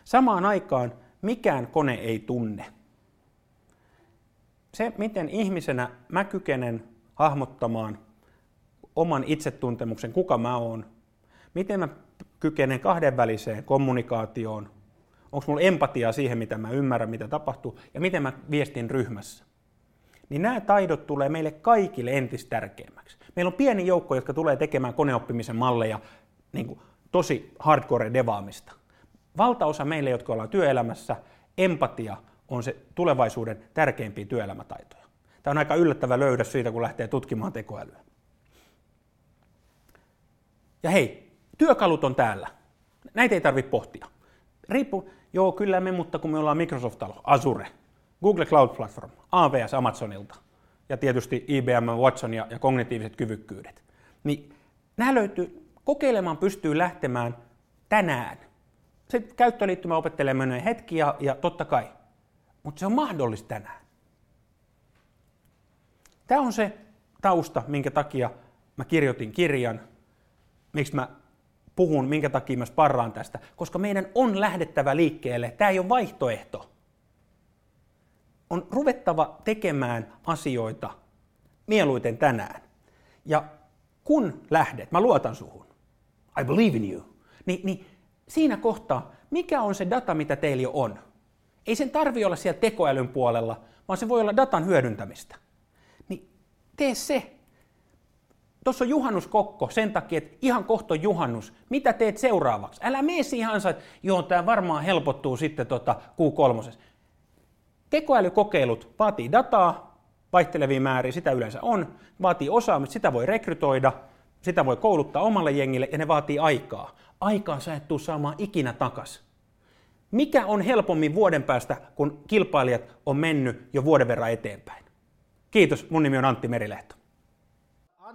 Samaan aikaan mikään kone ei tunne. Se, miten ihmisenä mä kykenen hahmottamaan oman itsetuntemuksen, kuka mä oon, miten mä kykenen kahdenväliseen kommunikaatioon, onko mulla empatiaa siihen, mitä mä ymmärrän, mitä tapahtuu, ja miten mä viestin ryhmässä. Niin nämä taidot tulee meille kaikille entistä tärkeämmäksi. Meillä on pieni joukko, jotka tulee tekemään koneoppimisen malleja niin kuin tosi hardcore devaamista. Valtaosa meille, jotka ollaan työelämässä, empatia on se tulevaisuuden tärkeimpiä työelämätaitoja. Tämä on aika yllättävä löydös siitä, kun lähtee tutkimaan tekoälyä. Ja hei, työkalut on täällä. Näitä ei tarvitse pohtia. Riippu, joo kyllä me, mutta kun me ollaan Microsoft-talo, Azure, Google Cloud Platform, AWS Amazonilta ja tietysti IBM Watson ja, ja kognitiiviset kyvykkyydet, niin nämä löytyy, kokeilemaan pystyy lähtemään tänään. Se käyttöliittymä opettelee menee hetki ja, ja totta kai, mutta se on mahdollista tänään. Tämä on se tausta, minkä takia mä kirjoitin kirjan, miksi mä puhun, minkä takia mä sparraan tästä, koska meidän on lähdettävä liikkeelle. Tämä ei ole vaihtoehto. on ruvettava tekemään asioita mieluiten tänään. Ja kun lähdet, mä luotan suhun, I believe in you, niin, niin siinä kohtaa, mikä on se data, mitä teillä jo on? Ei sen tarvi olla siellä tekoälyn puolella, vaan se voi olla datan hyödyntämistä. Niin tee se. Tuossa on juhannuskokko sen takia, että ihan kohta juhannus. Mitä teet seuraavaksi? Älä mene siihen että joo, tämä varmaan helpottuu sitten tota Q3. Tekoälykokeilut vaatii dataa, vaihtelevia määriä, sitä yleensä on, vaatii osaamista, sitä voi rekrytoida, sitä voi kouluttaa omalle jengille ja ne vaatii aikaa. Aikaa sä et tuu saamaan ikinä takas. Mikä on helpommin vuoden päästä, kun kilpailijat on mennyt jo vuoden verran eteenpäin? Kiitos, mun nimi on Antti Merilehto.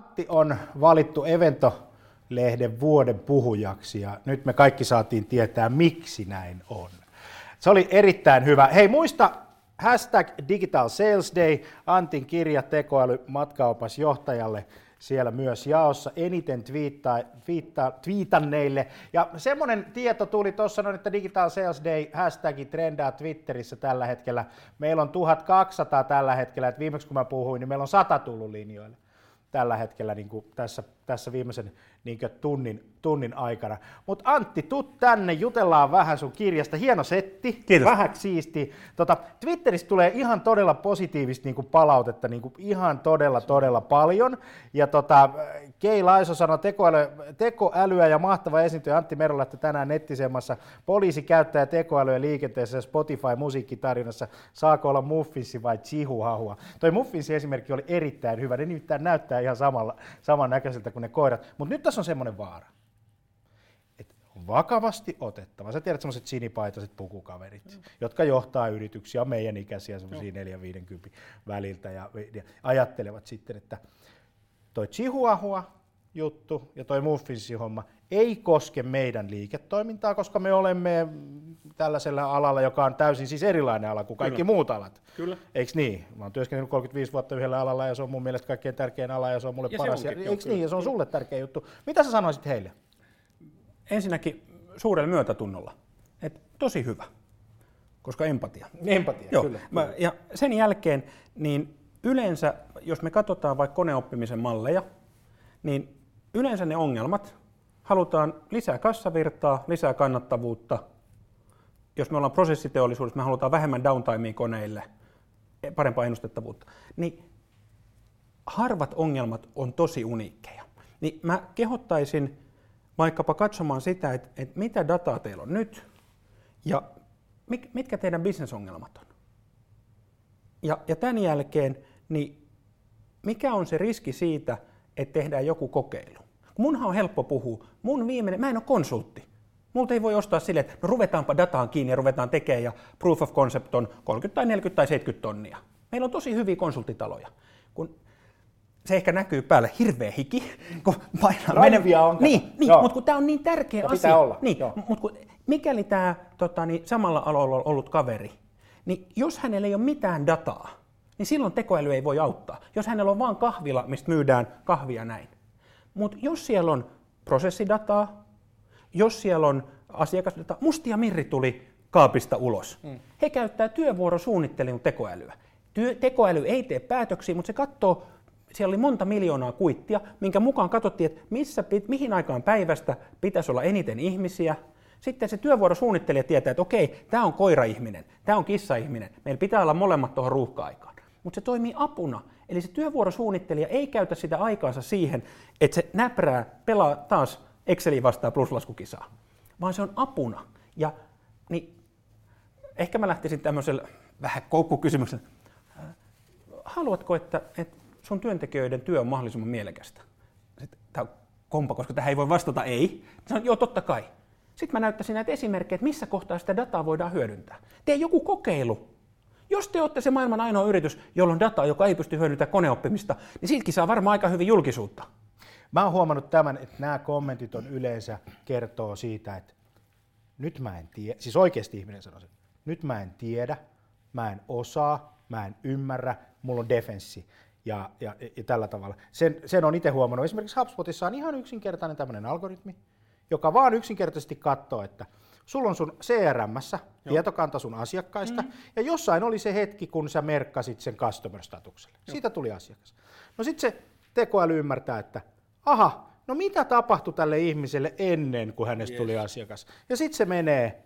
Antti on valittu Evento-lehden vuoden puhujaksi ja nyt me kaikki saatiin tietää, miksi näin on. Se oli erittäin hyvä. Hei, muista hashtag Digital Sales Day, Antin kirja tekoäly matkaopas johtajalle siellä myös jaossa eniten twiittaa, twiittaa, twiitanneille. Ja semmoinen tieto tuli tuossa, että Digital Sales Day hashtag trendaa Twitterissä tällä hetkellä. Meillä on 1200 tällä hetkellä, että viimeksi kun mä puhuin, niin meillä on 100 tullut linjoille tällä hetkellä niin kuin tässä, tässä viimeisen niin tunnin, tunnin aikana. Mutta Antti, tuu tänne, jutellaan vähän sun kirjasta. Hieno setti, Kiitos. vähän siisti. Tota, Twitterissä tulee ihan todella positiivista niin palautetta, niin ihan todella, todella paljon. Ja tota, Kei Laiso sanoi tekoäly, tekoälyä ja mahtava esiintyjä Antti Merolahti tänään nettisemmassa. Poliisi käyttää tekoälyä liikenteessä ja Spotify-musiikkitarinassa. Saako olla muffinsi vai chihuahua? Toi muffinsi esimerkki oli erittäin hyvä. Ne nimittäin näyttää ihan samalla, samannäköiseltä kuin ne koirat. Mutta nyt tässä on semmoinen vaara. että vakavasti otettava. Sä tiedät semmoiset sinipaitaiset pukukaverit, mm. jotka johtaa yrityksiä, meidän ikäisiä semmoisia 4-50 väliltä ja, ja ajattelevat sitten, että toi Chihuahua juttu ja toi Muffinsin homma ei koske meidän liiketoimintaa, koska me olemme tällaisella alalla, joka on täysin siis erilainen ala kuin kaikki Kyllä. muut alat. Kyllä. Eikö niin? Mä oon työskennellyt 35 vuotta yhdellä alalla ja se on mun mielestä kaikkein tärkein ala ja se on mulle Ja se paras. onkin, ja, eikö niin? Ja se on sulle tärkeä juttu. Mitä sä sanoisit heille? Ensinnäkin suurella myötätunnolla. Et tosi hyvä, koska empatia. Empatia, Joo. kyllä. Mä, ja sen jälkeen, niin yleensä, jos me katsotaan vaikka koneoppimisen malleja, niin yleensä ne ongelmat, halutaan lisää kassavirtaa, lisää kannattavuutta. Jos me ollaan prosessiteollisuudessa, me halutaan vähemmän downtimea koneille, parempaa ennustettavuutta. Niin harvat ongelmat on tosi uniikkeja. Niin mä kehottaisin vaikkapa katsomaan sitä, että, että mitä dataa teillä on nyt ja mitkä teidän bisnesongelmat on. Ja, ja tämän jälkeen, niin mikä on se riski siitä, että tehdään joku kokeilu? Munhan on helppo puhua. Mun viimeinen, mä en ole konsultti. Multa ei voi ostaa silleen, että no ruvetaanpa dataan kiinni ja ruvetaan tekemään ja proof of concept on 30 tai 40 tai 70 tonnia. Meillä on tosi hyviä konsulttitaloja. Kun se ehkä näkyy päälle hirveä hiki, kun painaa Raivia on. Niin, niin Joo. mutta kun tämä on niin tärkeä Ja asia. pitää olla, Niin, joo. mutta kun, mikäli tämä tota, niin samalla alalla ollut kaveri, niin jos hänellä ei ole mitään dataa, niin silloin tekoäly ei voi auttaa. Jos hänellä on vain kahvila, mistä myydään kahvia näin. Mutta jos siellä on prosessidataa, jos siellä on asiakasdataa, Musti ja Mirri tuli kaapista ulos. Mm. He käyttää työvuorosuunnittelun tekoälyä. Työ, tekoäly ei tee päätöksiä, mutta se katsoo, siellä oli monta miljoonaa kuittia, minkä mukaan katsottiin, että missä, mihin aikaan päivästä pitäisi olla eniten ihmisiä. Sitten se työvuorosuunnittelija tietää, että okei, tämä on koira-ihminen, tämä on kissa-ihminen, meillä pitää olla molemmat tuohon ruuhka-aikaan. Mutta se toimii apuna. Eli se työvuorosuunnittelija ei käytä sitä aikaansa siihen, että se näprää, pelaa taas Exceliin vastaan pluslaskukisaa, vaan se on apuna. Ja niin, ehkä mä lähtisin tämmöisellä vähän koukkukysymyksellä. Haluatko, että, että sun työntekijöiden työ on mahdollisimman mielekästä? Tämä on kompa, koska tähän ei voi vastata ei. Sanon, joo, totta kai. Sitten mä näyttäisin näitä esimerkkejä, että missä kohtaa sitä dataa voidaan hyödyntää. Tee joku kokeilu. Jos te olette se maailman ainoa yritys, jolla on dataa, joka ei pysty hyödyntämään koneoppimista, niin siltäkin saa varmaan aika hyvin julkisuutta. Mä oon huomannut tämän, että nämä kommentit on yleensä kertoo siitä, että nyt mä en tiedä, siis oikeasti ihminen sanoo sen, nyt mä en tiedä, mä en osaa, mä en ymmärrä, mulla on defenssi ja, ja, ja tällä tavalla. Sen, sen on itse huomannut. Esimerkiksi HubSpotissa on ihan yksinkertainen tämmöinen algoritmi, joka vaan yksinkertaisesti katsoo, että sulla on sun CRM-ssä tietokanta sun asiakkaista, mm. ja jossain oli se hetki, kun sä merkkasit sen customer-statukselle. Joo. Siitä tuli asiakas. No sitten se tekoäly ymmärtää, että aha, no mitä tapahtui tälle ihmiselle ennen kuin hänestä yes. tuli asiakas. Ja sitten se menee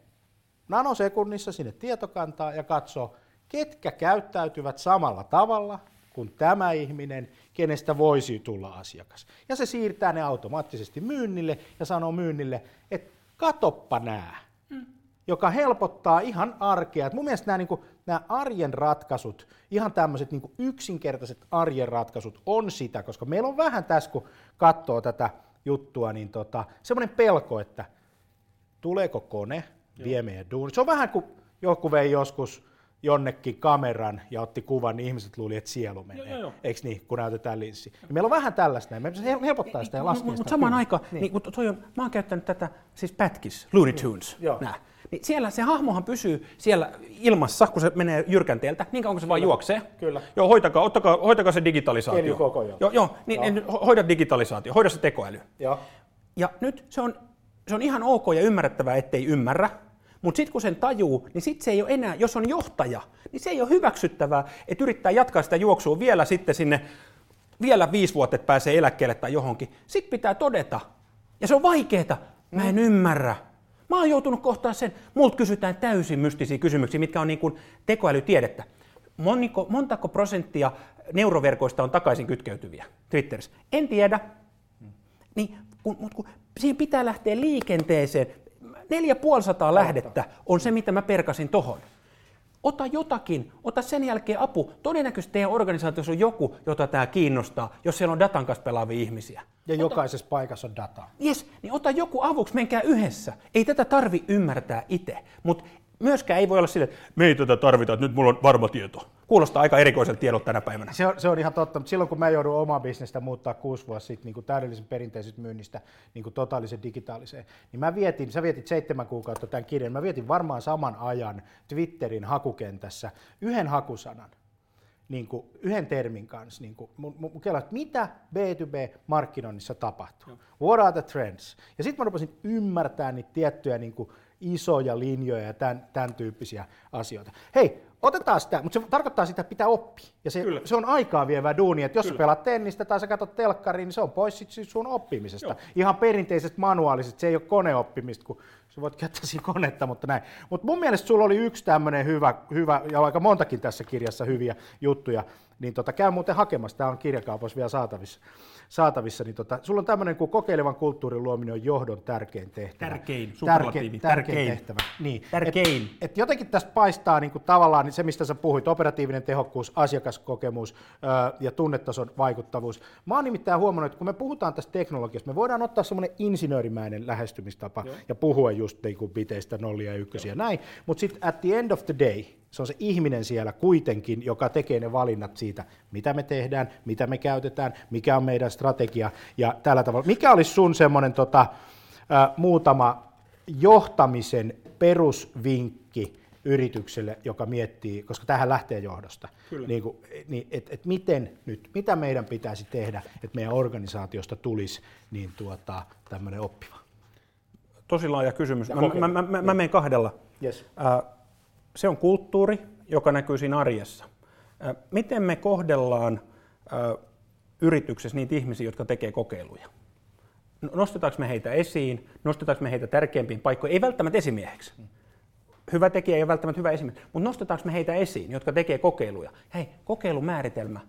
nanosekunnissa sinne tietokantaan ja katsoo, ketkä käyttäytyvät samalla tavalla kuin tämä ihminen, kenestä voisi tulla asiakas. Ja se siirtää ne automaattisesti myynnille ja sanoo myynnille, että katoppa nää, mm. joka helpottaa ihan arkea. Et mun mielestä nämä, niin kuin, nämä arjen ratkaisut, ihan tämmöiset niin yksinkertaiset arjen ratkaisut on sitä, koska meillä on vähän tässä, kun katsoo tätä juttua, niin tota, semmoinen pelko, että tuleeko kone, vie meidän duuni. Se on vähän kuin joku vei joskus jonnekin kameran ja otti kuvan, niin ihmiset luuli, että sielu menee. Joo, joo. Eikö niin, kun näytetään linssi. Ja meillä on vähän tällaista, me helpottaa sitä ja laskea Mutta samaan aikaan, niin. Niin, toi on, mä oon käyttänyt tätä, siis Pätkis, Looney Tunes, mm, nää. Niin siellä se hahmohan pysyy siellä ilmassa, kun se menee jyrkänteeltä, niin kauan kuin se vaan juoksee. Kyllä. Joo, hoitakaa, ottakaa, hoitakaa se digitalisaatio. koko, joo. Joo, joo niin, joo. Niin, hoida digitalisaatio, hoida se tekoäly. Joo. Ja nyt se on, se on ihan ok ja ymmärrettävää, ettei ymmärrä, mutta sitten kun sen tajuu, niin sitten se ei ole enää, jos on johtaja, niin se ei ole hyväksyttävää, että yrittää jatkaa sitä juoksua vielä sitten sinne, vielä viisi vuotta, että pääsee eläkkeelle tai johonkin. Sitten pitää todeta, ja se on vaikeeta, mä en ymmärrä. Mä oon joutunut kohtaan sen, multa kysytään täysin mystisiä kysymyksiä, mitkä on niin kuin tekoälytiedettä. Moniko, montako prosenttia neuroverkoista on takaisin kytkeytyviä Twitterissä? En tiedä. Niin, kun, kun, kun siihen pitää lähteä liikenteeseen. 450 lähdettä on se, mitä mä perkasin tohon. Ota jotakin, ota sen jälkeen apu. Todennäköisesti teidän organisaatiossa on joku, jota tämä kiinnostaa, jos siellä on datan kanssa pelaavia ihmisiä. Ja ota, jokaisessa paikassa on data. Yes, niin ota joku avuksi, menkää yhdessä. Ei tätä tarvi ymmärtää itse, mutta myöskään ei voi olla sille, että me ei tätä tarvita, että nyt mulla on varma tieto. Kuulostaa aika erikoiselta tiedolta tänä päivänä. Se on, se on ihan totta, mutta silloin kun mä joudun omaa bisnestä muuttaa kuusi vuotta sitten niin täydellisen perinteisestä myynnistä niin kuin totaalisen digitaaliseen, niin mä vietin, sä vietit seitsemän kuukautta tämän kirjan, mä vietin varmaan saman ajan Twitterin hakukentässä yhden hakusanan, niin kuin yhden termin kanssa, niin kuin, mun, mun kela, että mitä B2B-markkinoinnissa tapahtuu, Joo. what are the trends, ja sitten mä rupesin ymmärtää niitä tiettyjä niin kuin isoja linjoja ja tämän, tämän tyyppisiä asioita. Hei, otetaan sitä, mutta se tarkoittaa sitä, että pitää oppia. Ja se, se on aikaa vievää duuni, että jos Kyllä. sä pelaat tennistä tai sä katsot telkkariin, niin se on pois sit sun oppimisesta. Joo. Ihan perinteisestä manuaalisesta, se ei ole koneoppimista, kun sä voit käyttää siinä konetta, mutta näin. Mutta mun mielestä sulla oli yksi tämmöinen hyvä, hyvä, ja aika montakin tässä kirjassa hyviä juttuja, niin tota, käy muuten hakemassa, tämä on kirjakaupassa vielä saatavissa saatavissa, niin tota, sulla on tämmöinen kuin kokeilevan kulttuurin luominen on johdon tärkein tehtävä. Tärkein, superlatiivi, tärkein, tärkein tehtävä. Niin. Tärkein. Et, et jotenkin tästä paistaa niin kuin tavallaan se, mistä sä puhuit, operatiivinen tehokkuus, asiakaskokemus öö, ja tunnetason vaikuttavuus. Mä oon nimittäin huomannut, että kun me puhutaan tästä teknologiasta, me voidaan ottaa semmoinen insinöörimäinen lähestymistapa Joo. ja puhua just niin kuin biteistä, nollia ja ykkösiä ja näin, mutta sitten at the end of the day, se on se ihminen siellä kuitenkin, joka tekee ne valinnat siitä, mitä me tehdään, mitä me käytetään, mikä on meidän strategia ja tällä tavalla. Mikä olisi sun semmoinen tota, muutama johtamisen perusvinkki yritykselle, joka miettii, koska tähän lähtee johdosta, niin kuin, niin, että et miten nyt, mitä meidän pitäisi tehdä, että meidän organisaatiosta tulisi niin tuota, tämmöinen oppiva? Tosi laaja kysymys. Mä, mä, mä, mä, mä menen kahdella. Yes. Äh, se on kulttuuri, joka näkyy siinä arjessa. Miten me kohdellaan yrityksessä niitä ihmisiä, jotka tekee kokeiluja? Nostetaanko me heitä esiin? Nostetaanko me heitä tärkeimpiin paikkoihin? Ei välttämättä esimieheksi. Hyvä tekijä ei ole välttämättä hyvä esimies, mutta nostetaanko me heitä esiin, jotka tekee kokeiluja? Hei, kokeilumääritelmä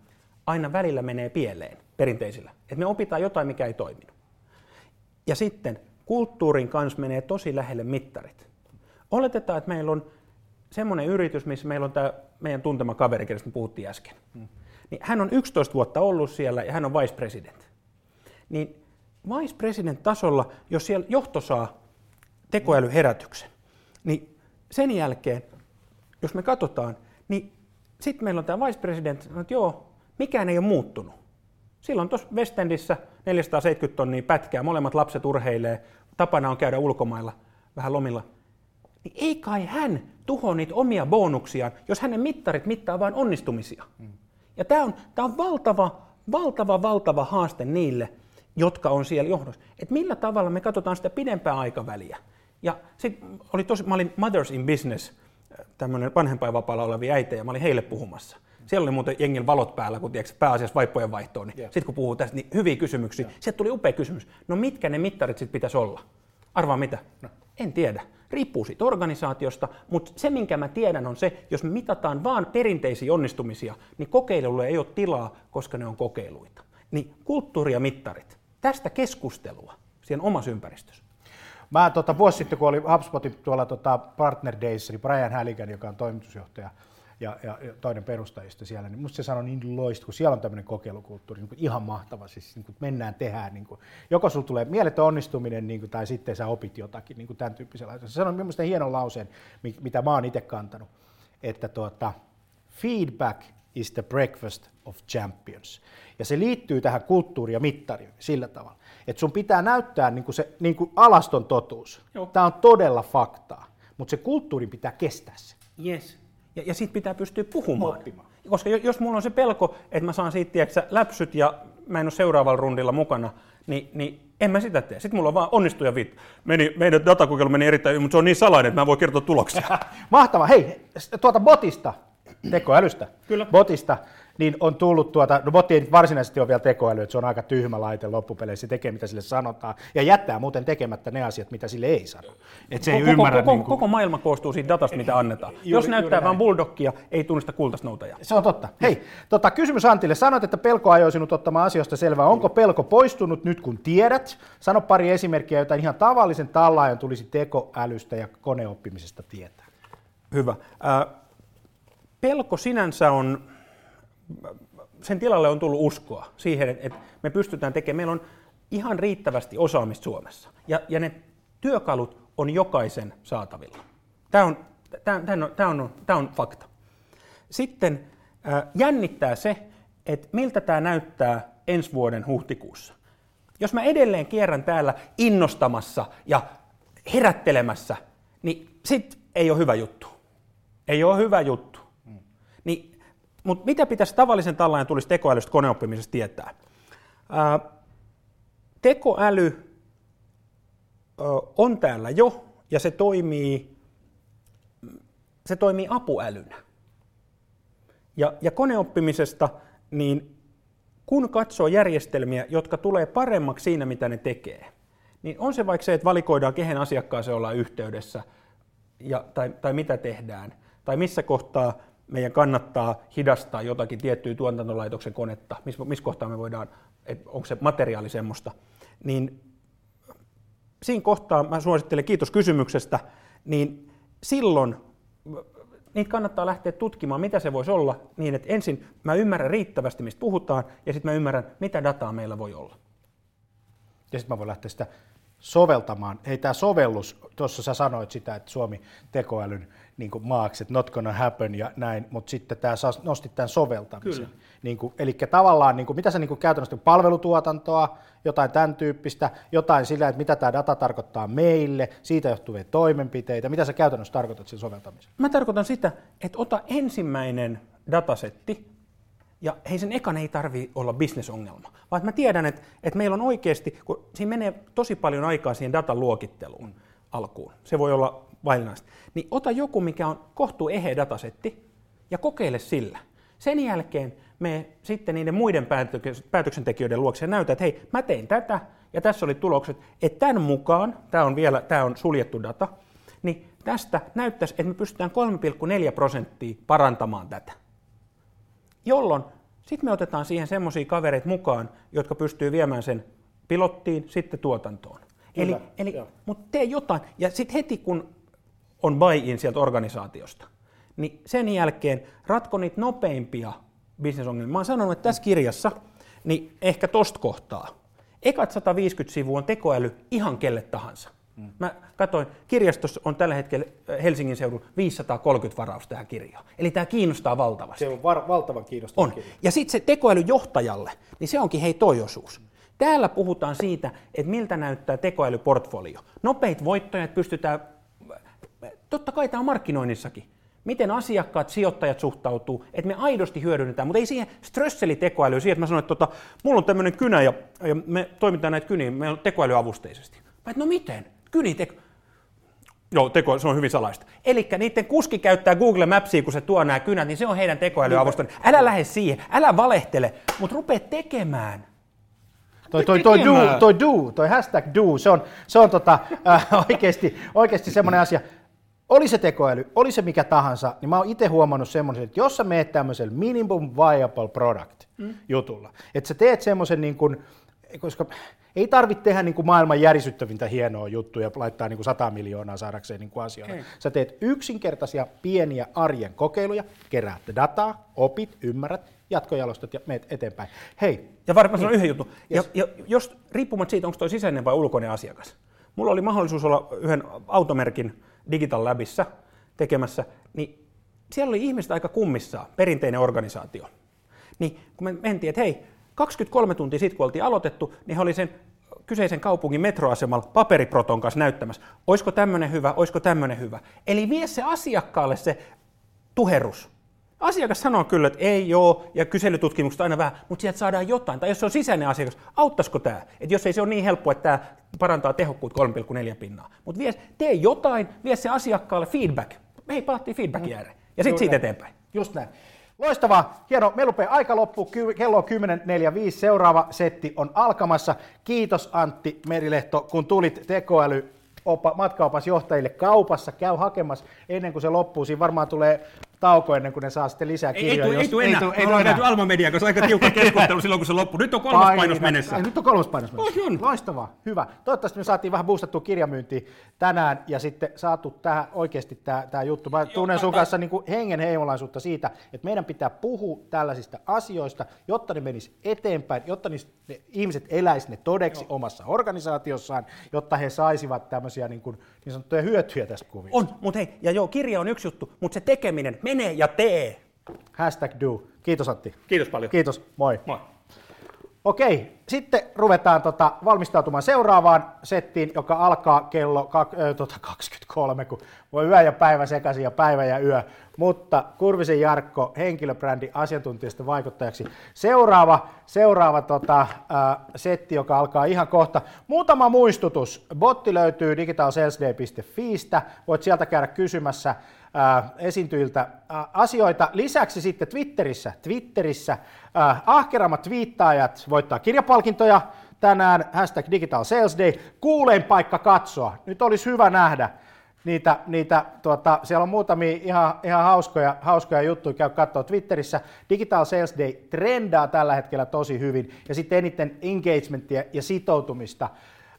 aina välillä menee pieleen perinteisillä. Että me opitaan jotain, mikä ei toiminut. Ja sitten kulttuurin kanssa menee tosi lähelle mittarit. Oletetaan, että meillä on semmoinen yritys, missä meillä on tämä meidän tuntema kaveri, me puhuttiin äsken. Hmm. Niin hän on 11 vuotta ollut siellä ja hän on vice president. Niin vice president tasolla, jos siellä johto saa tekoälyherätyksen, niin sen jälkeen, jos me katsotaan, niin sitten meillä on tämä vice president, että joo, mikään ei ole muuttunut. Silloin tuossa West Endissä 470 tonnia pätkää, molemmat lapset urheilee, tapana on käydä ulkomailla vähän lomilla niin ei kai hän tuho niitä omia bonuksiaan, jos hänen mittarit mittaa vain onnistumisia. Mm. Ja tämä on, tää on valtava, valtava, valtava haaste niille, jotka on siellä johdossa. Että millä tavalla me katsotaan sitä pidempää aikaväliä. Ja sitten oli tosi, mä olin Mothers in Business, tämmöinen vanhempainvapaalla olevia äitejä, mä olin heille puhumassa. Siellä oli muuten jengin valot päällä, kun tiedätkö, pääasiassa vaippojen vaihtoon. Niin sitten kun puhuu tästä, niin hyviä kysymyksiä. Yeah. Sieltä tuli upea kysymys. No mitkä ne mittarit sitten pitäisi olla? Arvaa mitä? No. En tiedä. Riippuu siitä organisaatiosta, mutta se minkä mä tiedän on se, jos me mitataan vaan perinteisiä onnistumisia, niin kokeilulle ei ole tilaa, koska ne on kokeiluita. Niin kulttuuri ja mittarit. Tästä keskustelua siihen omassa ympäristössä. Mä tota, vuosi sitten, kun oli HubSpotin tuolla tota Partner Days, niin Brian Halligan, joka on toimitusjohtaja, ja, ja, ja toinen perustajista siellä, niin musta se sanoi niin loista, kun siellä on tämmöinen kokeilukulttuuri, niin kuin ihan mahtava, siis niin kuin mennään, tehdään, niin kuin, joko sulla tulee mieletön onnistuminen, niin kuin, tai sitten sä opit jotakin, niin kuin tämän tyyppisellä. Se sanoi minusta hienon lauseen, mitä mä oon itse kantanut, että tuota, feedback is the breakfast of champions. Ja se liittyy tähän kulttuuri- ja mittariin sillä tavalla, että sun pitää näyttää niin kuin se niin kuin alaston totuus. Tämä on todella faktaa, mutta se kulttuuri pitää kestää se. Yes. Ja, ja siitä pitää pystyä puhumaan. Oppimaan. Koska jos mulla on se pelko, että mä saan siitä tiedätkö, läpsyt ja mä en ole seuraavalla rundilla mukana, niin, niin en mä sitä tee. Sitten mulla on vaan onnistuja vittu. Meni, meidän datakokeilu meni erittäin, mutta se on niin salainen, että mä en voi kertoa tuloksia. Mahtava. Hei, tuota botista, tekoälystä, Kyllä. botista, niin on tullut tuota, no botti ei varsinaisesti ole vielä tekoäly, että se on aika tyhmä laite loppupeleissä, se tekee mitä sille sanotaan, ja jättää muuten tekemättä ne asiat, mitä sille ei sano. Et se ei koko, ymmärrä, koko, niin kuin... koko maailma koostuu siitä datasta, mitä annetaan. Juuri, Jos näyttää vain bulldogia, ei tunnista kultasnoutajaa. Se on totta. Hei, tota, kysymys Antille. Sanoit, että pelko ajoi sinut ottamaan asioista selvää. Onko pelko poistunut nyt, kun tiedät? Sano pari esimerkkiä, joita ihan tavallisen tallaajan tulisi tekoälystä ja koneoppimisesta tietää. Hyvä. Äh, pelko sinänsä on sen tilalle on tullut uskoa siihen, että me pystytään tekemään. Meillä on ihan riittävästi osaamista Suomessa. Ja, ja ne työkalut on jokaisen saatavilla. Tämä on, tämä, tämä on, tämä on, tämä on fakta. Sitten äh, jännittää se, että miltä tämä näyttää ensi vuoden huhtikuussa. Jos mä edelleen kierrän täällä innostamassa ja herättelemässä, niin sit ei ole hyvä juttu. Ei ole hyvä juttu. Niin mutta mitä pitäisi tavallisen tällainen tulisi tekoälystä koneoppimisesta tietää? Ää, tekoäly ö, on täällä jo ja se toimii, se toimii apuälynä. Ja, ja koneoppimisesta, niin kun katsoo järjestelmiä, jotka tulee paremmaksi siinä, mitä ne tekee, niin on se vaikka se, että valikoidaan, kehen asiakkaaseen ollaan yhteydessä ja, tai, tai mitä tehdään, tai missä kohtaa meidän kannattaa hidastaa jotakin tiettyä tuotantolaitoksen konetta, missä, missä kohtaa me voidaan, että onko se materiaali semmoista, niin siinä kohtaa mä suosittelen, kiitos kysymyksestä, niin silloin niitä kannattaa lähteä tutkimaan, mitä se voisi olla, niin että ensin mä ymmärrän riittävästi, mistä puhutaan, ja sitten mä ymmärrän, mitä dataa meillä voi olla. Ja sitten mä voin lähteä sitä soveltamaan. Hei, tämä sovellus, tuossa sä sanoit sitä, että Suomi tekoälyn niin kuin maaksi, että not gonna happen ja näin, mutta sitten tämä nosti tämän soveltamisen. Niin kuin, eli tavallaan, niin kuin, mitä se niin kuin käytännössä, palvelutuotantoa, jotain tämän tyyppistä, jotain sillä, että mitä tämä data tarkoittaa meille, siitä johtuvia toimenpiteitä, mitä sä käytännössä tarkoitat sillä soveltamisella? Mä tarkoitan sitä, että ota ensimmäinen datasetti, ja hei, sen ekan ei tarvi olla bisnesongelma, vaan mä tiedän, että, että meillä on oikeasti, kun siinä menee tosi paljon aikaa siihen datan luokitteluun alkuun. Se voi olla vaillinaista. Niin ota joku, mikä on kohtuu eheä datasetti, ja kokeile sillä. Sen jälkeen me sitten niiden muiden päätöksentekijöiden luokse ja näytä, että hei, mä tein tätä, ja tässä oli tulokset, että tämän mukaan, tämä on vielä tämä on suljettu data, niin tästä näyttäisi, että me pystytään 3,4 prosenttia parantamaan tätä jolloin sitten me otetaan siihen semmoisia kavereita mukaan, jotka pystyy viemään sen pilottiin, sitten tuotantoon. Kyllä, eli, eli mutta tee jotain. Ja sitten heti kun on buy-in sieltä organisaatiosta, niin sen jälkeen ratko niitä nopeimpia bisnesongelmia. Mä oon sanonut, että tässä kirjassa, niin ehkä tosta kohtaa, ekat 150 sivua on tekoäly ihan kelle tahansa. Mm. Mä katsoin, kirjastossa on tällä hetkellä äh, Helsingin seudun 530 varausta tähän kirjaan. Eli tämä kiinnostaa valtavasti. Se on var- valtavan kiinnostava on. kirja. Ja sitten se tekoälyjohtajalle, niin se onkin hei toi osuus. Täällä puhutaan siitä, että miltä näyttää tekoälyportfolio. Nopeit voittoja, että pystytään, totta kai tämä on markkinoinnissakin, miten asiakkaat, sijoittajat suhtautuu, että me aidosti hyödynnetään, mutta ei siihen strösselitekoälyä, siihen, että mä sanon, että tota, mulla on tämmöinen kynä ja, ja me toimitaan näitä kyniä, me on tekoälyavusteisesti. Mä et, no miten? Kynitek... Joo, teko, se on hyvin salaista. Eli niiden kuski käyttää Google Mapsia, kun se tuo nämä kynät, niin se on heidän tekoälyavuston. Älä lähde siihen, älä valehtele, mutta rupee tekemään. Toi, toi, toi, do, toi do, toi hashtag do, se on, se on tota, äh, oikeasti, oikeasti semmoinen asia. Oli se tekoäly, oli se mikä tahansa, niin mä oon itse huomannut semmoisen, että jos sä meet tämmöisellä minimum viable product mm. jutulla, että sä teet semmoisen niin kuin, koska ei tarvitse tehdä niin kuin maailman järisyttävintä hienoa juttuja ja laittaa niin kuin 100 miljoonaa saadakseen niin kuin asioita. Ei. Sä teet yksinkertaisia pieniä arjen kokeiluja, keräät dataa, opit, ymmärrät, jatkojalostat ja meet eteenpäin. Hei. Ja varmaan sanon yhden jutun. Yes. Ja, ja jos riippumatta siitä, onko toi sisäinen vai ulkoinen asiakas. Mulla oli mahdollisuus olla yhden automerkin Digital Labissa tekemässä, niin siellä oli ihmiset aika kummissaan, perinteinen organisaatio. Niin kun me mentiin, että hei, 23 tuntia sitten, kun oltiin aloitettu, niin he oli sen kyseisen kaupungin metroasemalla paperiproton kanssa näyttämässä, olisiko tämmöinen hyvä, olisiko tämmöinen hyvä. Eli vie se asiakkaalle se tuherus. Asiakas sanoo kyllä, että ei joo, ja kyselytutkimukset aina vähän, mutta sieltä saadaan jotain. Tai jos se on sisäinen asiakas, auttaisiko tämä? Että jos ei se ole niin helppo, että tämä parantaa tehokkuutta 3,4 pinnaa. Mutta tee jotain, vie se asiakkaalle feedback. Me ei palattiin feedbackin mm. ääreen. Ja sitten siitä eteenpäin. Just näin. Loistavaa, hieno. Me lupee aika loppu, kello on 10.45, seuraava setti on alkamassa. Kiitos Antti Merilehto, kun tulit tekoäly opa, matkaopasjohtajille kaupassa, käy hakemassa ennen kuin se loppuu. Siinä varmaan tulee tauko ennen kuin ne saa sitten lisää kirjoja. Ei, ei, ei, tule enää. Ei, ei, ei, ei Alma Media, koska aika tiukka keskustelu silloin, kun se loppuu. Nyt on kolmas Painina. painos mennessä. Nyt on kolmas painos mennessä. Oh, on. Loistavaa, hyvä. Toivottavasti me saatiin vähän boostattua kirjamyyntiä tänään ja sitten saatu tähän oikeasti tämä, tämä juttu. Mä tunnen sun kanssa niin hengen heimolaisuutta siitä, että meidän pitää puhua tällaisista asioista, jotta ne menis eteenpäin, jotta ne ihmiset eläisivät ne todeksi Joo. omassa organisaatiossaan, jotta he saisivat tämmöisiä niin, kuin, niin sanottuja hyötyjä tästä kuvista. On, mutta hei, ja joo, kirja on yksi juttu, mutta se tekeminen, mene ja tee. Hashtag do. Kiitos Antti. Kiitos paljon. Kiitos, moi. Moi. Okei, sitten ruvetaan tota, valmistautumaan seuraavaan settiin, joka alkaa kello kak, äh, tota 23, kun voi yö ja päivä sekaisin ja päivä ja yö. Mutta Kurvisen Jarkko, henkilöbrändi asiantuntijasta vaikuttajaksi. Seuraava, seuraava tota, äh, setti, joka alkaa ihan kohta. Muutama muistutus. Botti löytyy digitalsalesday.fiistä. Voit sieltä käydä kysymässä esiintyjiltä asioita. Lisäksi sitten Twitterissä, Twitterissä ahkerammat twiittaajat voittaa kirjapalkintoja tänään, hashtag Digital Sales Day, kuulein paikka katsoa. Nyt olisi hyvä nähdä niitä, niitä tuota, siellä on muutamia ihan, ihan hauskoja, hauskoja juttuja, käy katsoa Twitterissä. Digital Sales Day trendaa tällä hetkellä tosi hyvin, ja sitten eniten engagementia ja sitoutumista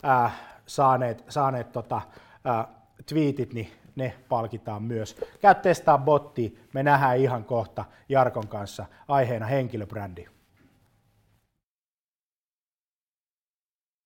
äh, saaneet, saaneet tota, äh, tweetit, niin ne palkitaan myös. Käy testaa botti, me nähdään ihan kohta Jarkon kanssa aiheena henkilöbrändi.